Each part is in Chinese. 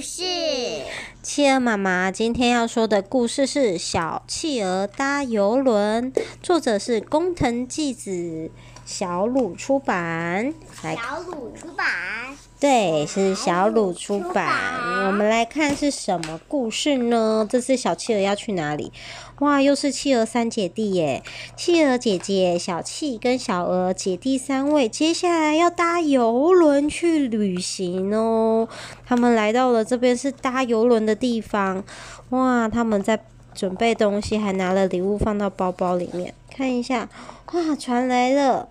事。企鹅妈妈今天要说的故事是《小企鹅搭游轮》，作者是工藤纪子，小鲁出版。来，小鲁出版。对，是小鲁出版。我们来看是什么故事呢？这次小企鹅要去哪里？哇，又是企鹅三姐弟耶！企鹅姐姐小企跟小鹅姐弟三位，接下来要搭邮轮去旅行哦。他们来到了这边是搭邮轮的地方。哇，他们在准备东西，还拿了礼物放到包包里面。看一下，哇，船来了。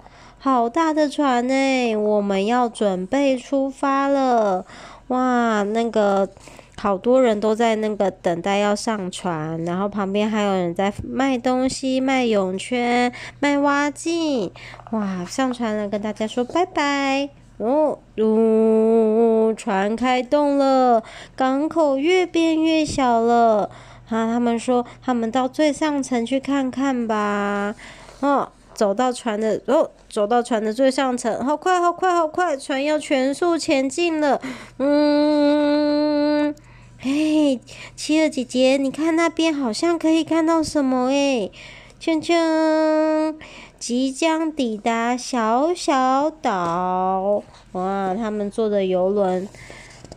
好大的船呢！我们要准备出发了。哇，那个好多人都在那个等待要上船，然后旁边还有人在卖东西，卖泳圈，卖蛙镜。哇，上船了，跟大家说拜拜。哦，呜、哦，船开动了，港口越变越小了。啊，他们说他们到最上层去看看吧。哦。走到船的哦，走到船的最上层，好快，好快，好快！船要全速前进了。嗯，嘿，企鹅姐姐，你看那边好像可以看到什么诶？锵锵，即将抵达小小岛。哇，他们坐的游轮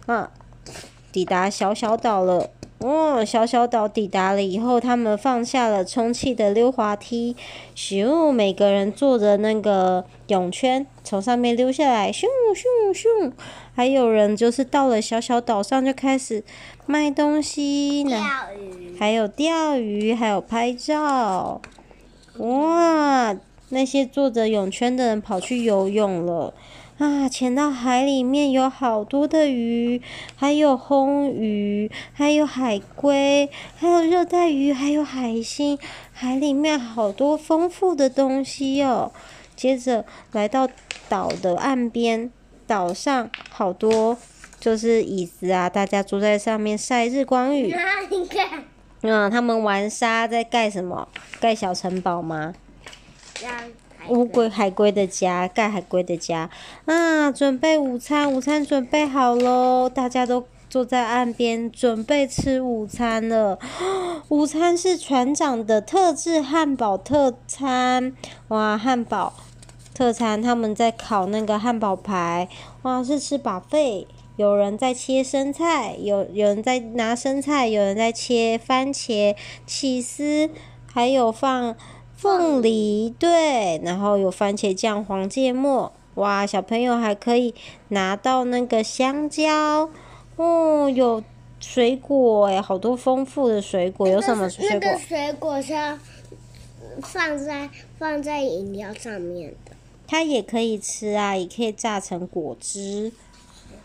啊，抵达小小岛了。哦，小小岛抵达了以后，他们放下了充气的溜滑梯，咻，每个人坐着那个泳圈从上面溜下来，咻咻咻，还有人就是到了小小岛上就开始卖东西，钓鱼，还有钓鱼，还有拍照，哇，那些坐着泳圈的人跑去游泳了。啊！潜到海里面有好多的鱼，还有红鱼，还有海龟，还有热带鱼，还有海星。海里面好多丰富的东西哦。接着来到岛的岸边，岛上好多就是椅子啊，大家坐在上面晒日光浴。你看，嗯，他们玩沙在盖什么？盖小城堡吗？乌龟、海龟的家，盖海龟的家啊！准备午餐，午餐准备好喽，大家都坐在岸边准备吃午餐了。午餐是船长的特制汉堡特餐，哇！汉堡特餐，他们在烤那个汉堡排，哇！是吃 buffet，有人在切生菜，有有人在拿生菜，有人在切番茄、起司，还有放。凤梨对，然后有番茄酱、黄芥末，哇！小朋友还可以拿到那个香蕉，哦，有水果哎，好多丰富的水果，有什么水果？那个水果是要放在放在饮料上面的。它也可以吃啊，也可以榨成果汁。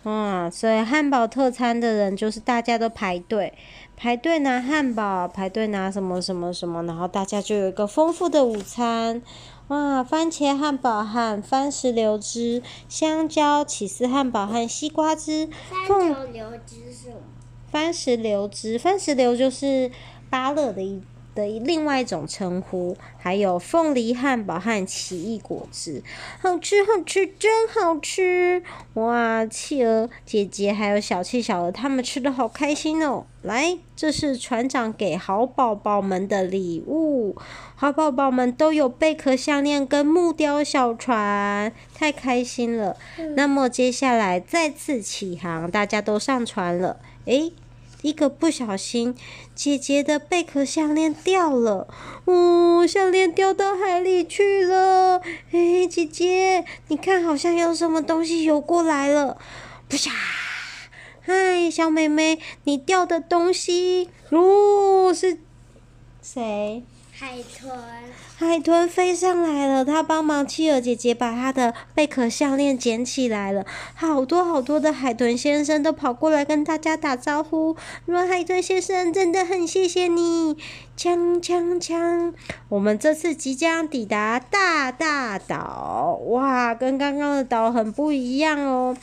啊，所以汉堡特餐的人就是大家都排队，排队拿汉堡，排队拿什么什么什么，然后大家就有一个丰富的午餐。哇，番茄汉堡和番石榴汁，香蕉起司汉堡和西瓜汁。番石榴汁是什么？番石榴汁，番石榴就是芭乐的一。的另外一种称呼，还有凤梨汉堡和奇异果汁，好吃好吃，真好吃！哇，企鹅姐姐还有小企小鹅，他们吃的好开心哦！来，这是船长给好宝宝们的礼物，好宝宝们都有贝壳项链跟木雕小船，太开心了。嗯、那么接下来再次起航，大家都上船了，诶。一个不小心，姐姐的贝壳项链掉了，哦，项链掉到海里去了。哎，姐姐，你看，好像有什么东西游过来了。不下！嗨，小妹妹，你掉的东西，哦，是谁？海豚，海豚飞上来了，它帮忙企鹅姐姐把它的贝壳项链捡起来了。好多好多的海豚先生都跑过来跟大家打招呼，说：“海豚先生真的很谢谢你。”锵锵锵！我们这次即将抵达大大岛，哇，跟刚刚的岛很不一样哦。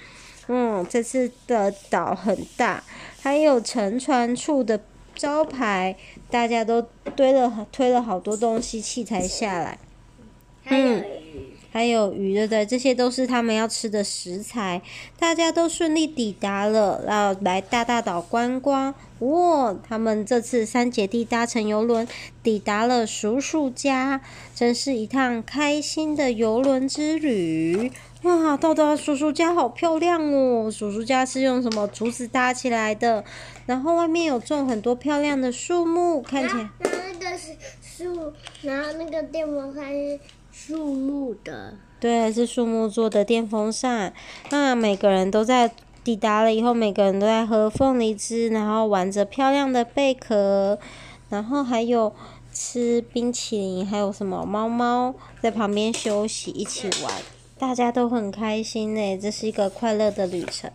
嗯，这次的岛很大，还有沉船处的。招牌，大家都堆了推了好多东西，器材下来。嗯，还有鱼，对不对？这些都是他们要吃的食材。大家都顺利抵达了，然后来大大岛观光。哇，他们这次三姐弟搭乘游轮抵达了叔叔家，真是一趟开心的游轮之旅。哇，豆豆叔叔家好漂亮哦！叔叔家是用什么竹子搭起来的？然后外面有种很多漂亮的树木，看起来。然后那个是树，然后那个电风扇是树木的。对，是树木做的电风扇。那每个人都在抵达了以后，每个人都在喝凤梨汁，然后玩着漂亮的贝壳，然后还有吃冰淇淋，还有什么猫猫在旁边休息，一起玩。大家都很开心呢，这是一个快乐的旅程。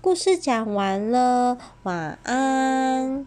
故事讲完了，晚安。